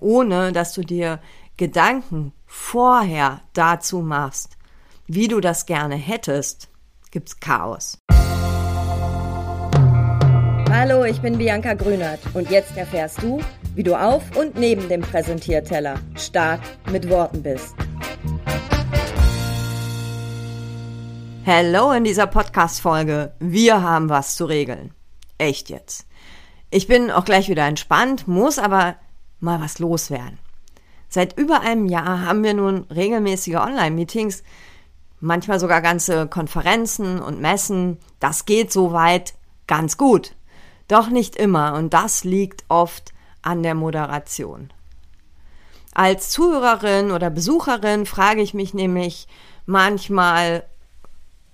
ohne dass du dir Gedanken vorher dazu machst, wie du das gerne hättest, gibt's Chaos. Hallo, ich bin Bianca Grünert und jetzt erfährst du, wie du auf und neben dem Präsentierteller stark mit Worten bist. Hallo in dieser Podcast-Folge. Wir haben was zu regeln. Echt jetzt. Ich bin auch gleich wieder entspannt, muss aber mal was loswerden. Seit über einem Jahr haben wir nun regelmäßige Online-Meetings, manchmal sogar ganze Konferenzen und Messen. Das geht soweit ganz gut. Doch nicht immer und das liegt oft an der Moderation. Als Zuhörerin oder Besucherin frage ich mich nämlich manchmal,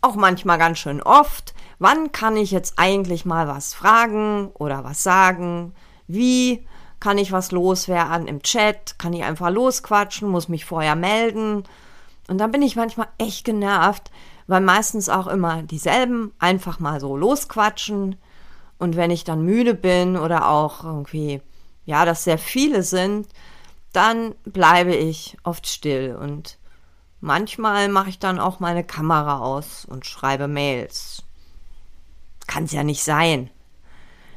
auch manchmal ganz schön oft, wann kann ich jetzt eigentlich mal was fragen oder was sagen? Wie kann ich was loswerden im Chat? Kann ich einfach losquatschen? Muss mich vorher melden? Und dann bin ich manchmal echt genervt, weil meistens auch immer dieselben einfach mal so losquatschen. Und wenn ich dann müde bin oder auch irgendwie, ja, dass sehr viele sind, dann bleibe ich oft still und manchmal mache ich dann auch meine Kamera aus und schreibe Mails. Kann's ja nicht sein.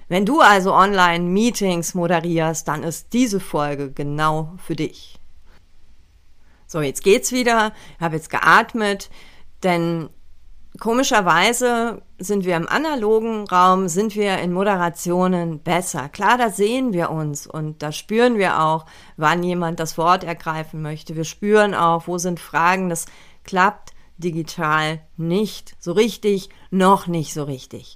Wenn du also Online-Meetings moderierst, dann ist diese Folge genau für dich. So, jetzt geht's wieder. Ich habe jetzt geatmet, denn komischerweise sind wir im analogen Raum, sind wir in Moderationen besser. Klar, da sehen wir uns und da spüren wir auch, wann jemand das Wort ergreifen möchte. Wir spüren auch, wo sind Fragen. Das klappt digital nicht so richtig, noch nicht so richtig.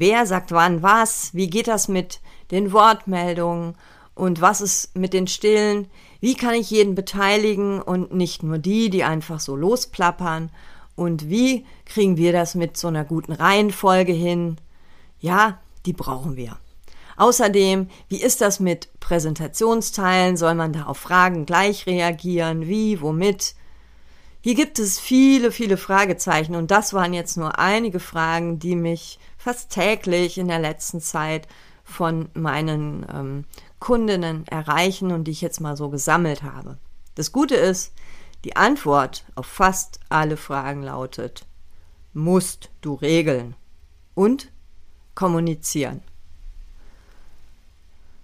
Wer sagt wann was? Wie geht das mit den Wortmeldungen? Und was ist mit den Stillen? Wie kann ich jeden beteiligen und nicht nur die, die einfach so losplappern? Und wie kriegen wir das mit so einer guten Reihenfolge hin? Ja, die brauchen wir. Außerdem, wie ist das mit Präsentationsteilen? Soll man da auf Fragen gleich reagieren? Wie, womit? Hier gibt es viele, viele Fragezeichen und das waren jetzt nur einige Fragen, die mich fast täglich in der letzten Zeit von meinen ähm, Kundinnen erreichen und die ich jetzt mal so gesammelt habe. Das Gute ist, die Antwort auf fast alle Fragen lautet, musst du regeln und kommunizieren.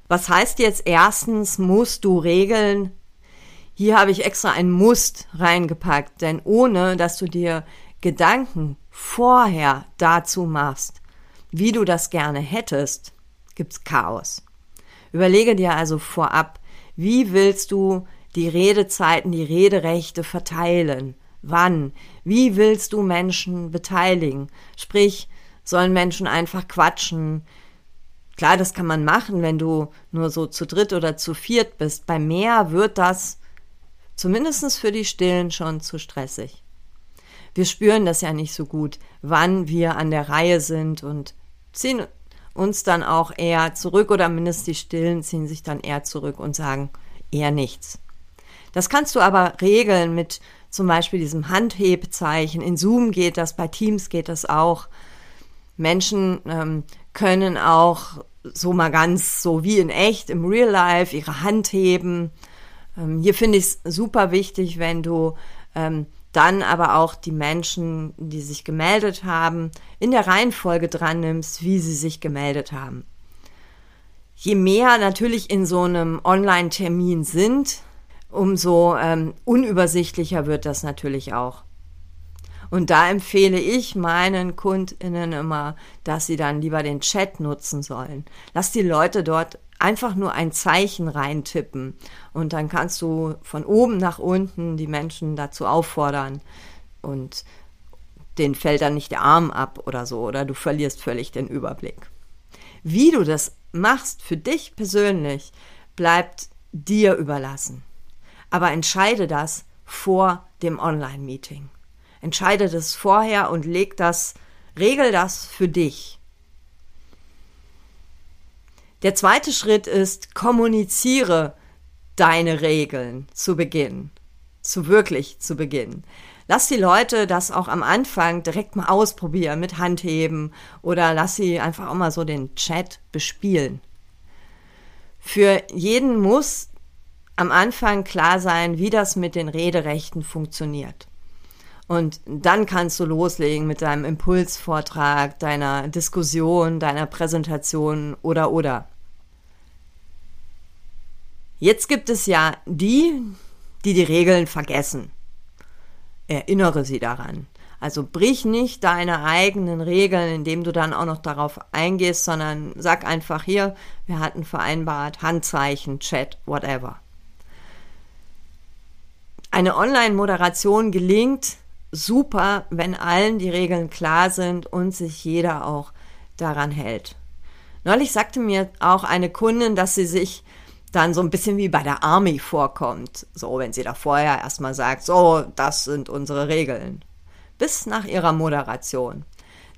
Was heißt jetzt erstens, musst du regeln? Hier habe ich extra ein Musst reingepackt, denn ohne dass du dir Gedanken vorher dazu machst, wie du das gerne hättest, gibt's Chaos. Überlege dir also vorab, wie willst du die Redezeiten, die Rederechte verteilen? Wann? Wie willst du Menschen beteiligen? Sprich, sollen Menschen einfach quatschen? Klar, das kann man machen, wenn du nur so zu dritt oder zu viert bist. Bei mehr wird das zumindest für die Stillen schon zu stressig. Wir spüren das ja nicht so gut, wann wir an der Reihe sind und ziehen uns dann auch eher zurück oder mindestens die Stillen ziehen sich dann eher zurück und sagen eher nichts. Das kannst du aber regeln mit zum Beispiel diesem Handhebzeichen. In Zoom geht das, bei Teams geht das auch. Menschen ähm, können auch so mal ganz so wie in echt im Real Life ihre Hand heben. Ähm, hier finde ich es super wichtig, wenn du ähm, dann aber auch die Menschen, die sich gemeldet haben, in der Reihenfolge dran nimmst, wie sie sich gemeldet haben. Je mehr natürlich in so einem Online-Termin sind, umso ähm, unübersichtlicher wird das natürlich auch. Und da empfehle ich meinen KundInnen immer, dass sie dann lieber den Chat nutzen sollen. Lass die Leute dort einfach nur ein Zeichen reintippen und dann kannst du von oben nach unten die Menschen dazu auffordern und den fällt dann nicht der Arm ab oder so oder du verlierst völlig den Überblick. Wie du das machst für dich persönlich, bleibt dir überlassen. Aber entscheide das vor dem Online-Meeting. Entscheide das vorher und leg das, regel das für dich. Der zweite Schritt ist, kommuniziere deine Regeln zu Beginn. Zu wirklich zu Beginn. Lass die Leute das auch am Anfang direkt mal ausprobieren mit Handheben oder lass sie einfach auch mal so den Chat bespielen. Für jeden muss am Anfang klar sein, wie das mit den Rederechten funktioniert. Und dann kannst du loslegen mit deinem Impulsvortrag, deiner Diskussion, deiner Präsentation oder oder. Jetzt gibt es ja die, die die Regeln vergessen. Erinnere sie daran. Also brich nicht deine eigenen Regeln, indem du dann auch noch darauf eingehst, sondern sag einfach hier, wir hatten vereinbart, Handzeichen, Chat, whatever. Eine Online-Moderation gelingt super, wenn allen die Regeln klar sind und sich jeder auch daran hält. Neulich sagte mir auch eine Kundin, dass sie sich dann so ein bisschen wie bei der Army vorkommt. So, wenn sie da vorher erstmal sagt, so, das sind unsere Regeln. Bis nach ihrer Moderation.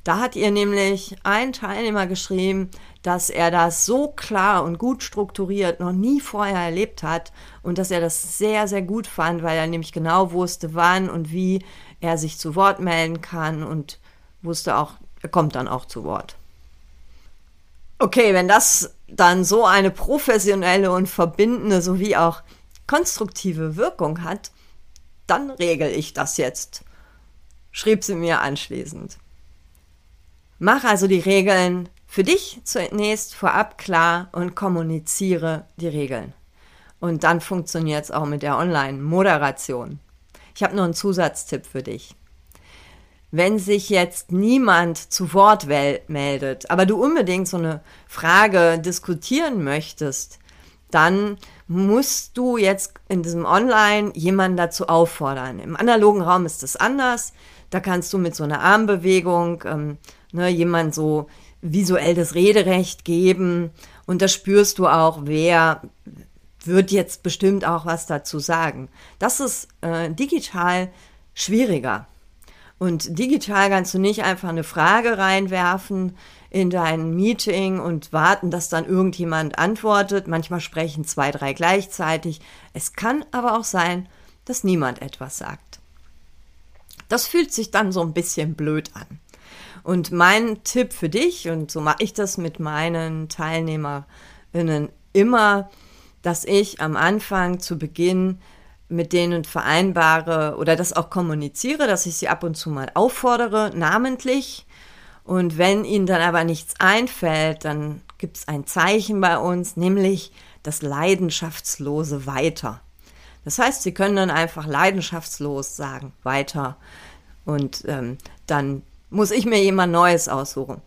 Da hat ihr nämlich ein Teilnehmer geschrieben, dass er das so klar und gut strukturiert noch nie vorher erlebt hat und dass er das sehr, sehr gut fand, weil er nämlich genau wusste, wann und wie er sich zu Wort melden kann und wusste auch, er kommt dann auch zu Wort. Okay, wenn das dann so eine professionelle und verbindende sowie auch konstruktive Wirkung hat, dann regel ich das jetzt, schrieb sie mir anschließend. Mach also die Regeln für dich zunächst vorab klar und kommuniziere die Regeln. Und dann funktioniert es auch mit der Online-Moderation. Ich habe noch einen Zusatztipp für dich. Wenn sich jetzt niemand zu Wort meldet, aber du unbedingt so eine Frage diskutieren möchtest, dann musst du jetzt in diesem Online jemanden dazu auffordern. Im analogen Raum ist es anders. Da kannst du mit so einer Armbewegung ähm, ne, jemand so visuell das Rederecht geben und da spürst du auch, wer wird jetzt bestimmt auch was dazu sagen. Das ist äh, digital schwieriger. Und digital kannst du nicht einfach eine Frage reinwerfen in dein Meeting und warten, dass dann irgendjemand antwortet. Manchmal sprechen zwei, drei gleichzeitig. Es kann aber auch sein, dass niemand etwas sagt. Das fühlt sich dann so ein bisschen blöd an. Und mein Tipp für dich, und so mache ich das mit meinen Teilnehmerinnen immer, dass ich am Anfang zu Beginn mit denen vereinbare oder das auch kommuniziere, dass ich sie ab und zu mal auffordere, namentlich. Und wenn ihnen dann aber nichts einfällt, dann gibt es ein Zeichen bei uns, nämlich das leidenschaftslose Weiter. Das heißt, sie können dann einfach leidenschaftslos sagen, weiter. Und ähm, dann muss ich mir jemand Neues aussuchen.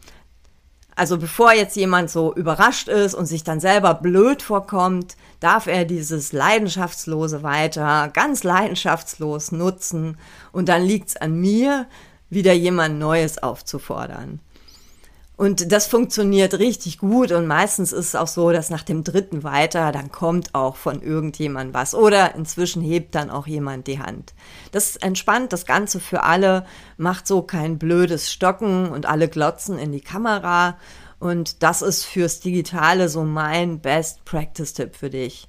Also bevor jetzt jemand so überrascht ist und sich dann selber blöd vorkommt, darf er dieses Leidenschaftslose weiter ganz leidenschaftslos nutzen und dann liegt's an mir, wieder jemand Neues aufzufordern. Und das funktioniert richtig gut und meistens ist es auch so, dass nach dem dritten weiter, dann kommt auch von irgendjemand was oder inzwischen hebt dann auch jemand die Hand. Das entspannt das Ganze für alle, macht so kein blödes Stocken und alle glotzen in die Kamera und das ist fürs Digitale so mein Best Practice Tipp für dich.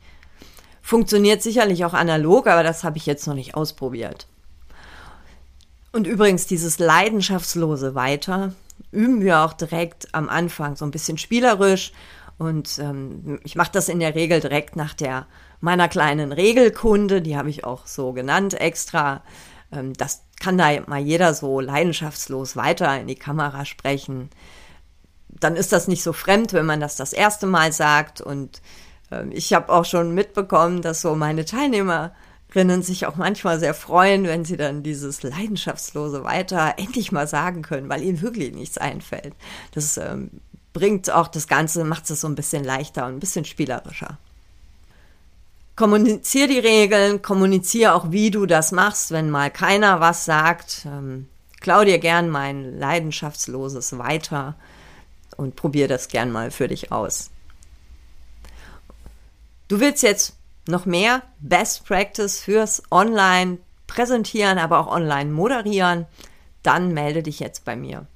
Funktioniert sicherlich auch analog, aber das habe ich jetzt noch nicht ausprobiert. Und übrigens dieses leidenschaftslose Weiter, üben wir auch direkt am Anfang so ein bisschen spielerisch. Und ähm, ich mache das in der Regel direkt nach der meiner kleinen Regelkunde, die habe ich auch so genannt extra. Ähm, das kann da mal jeder so leidenschaftslos weiter in die Kamera sprechen. Dann ist das nicht so fremd, wenn man das das erste Mal sagt. Und ähm, ich habe auch schon mitbekommen, dass so meine Teilnehmer Rinnen sich auch manchmal sehr freuen, wenn sie dann dieses Leidenschaftslose weiter endlich mal sagen können, weil ihnen wirklich nichts einfällt. Das ähm, bringt auch das Ganze, macht es so ein bisschen leichter und ein bisschen spielerischer. Kommunizier die Regeln, kommunizier auch, wie du das machst, wenn mal keiner was sagt. Ähm, klau dir gern mein leidenschaftsloses Weiter und probier das gern mal für dich aus. Du willst jetzt noch mehr Best Practice fürs Online präsentieren, aber auch online moderieren, dann melde dich jetzt bei mir.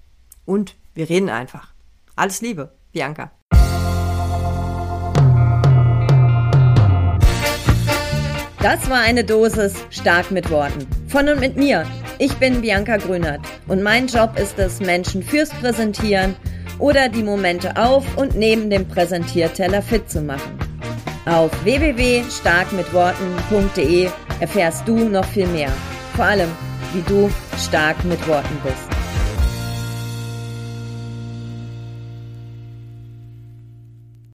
Und wir reden einfach. Alles Liebe, Bianca. Das war eine Dosis stark mit Worten. Von und mit mir. Ich bin Bianca Grünert und mein Job ist es, Menschen fürs Präsentieren oder die Momente auf und neben dem Präsentierteller fit zu machen. Auf www.starkmitworten.de erfährst du noch viel mehr. Vor allem, wie du stark mit Worten bist.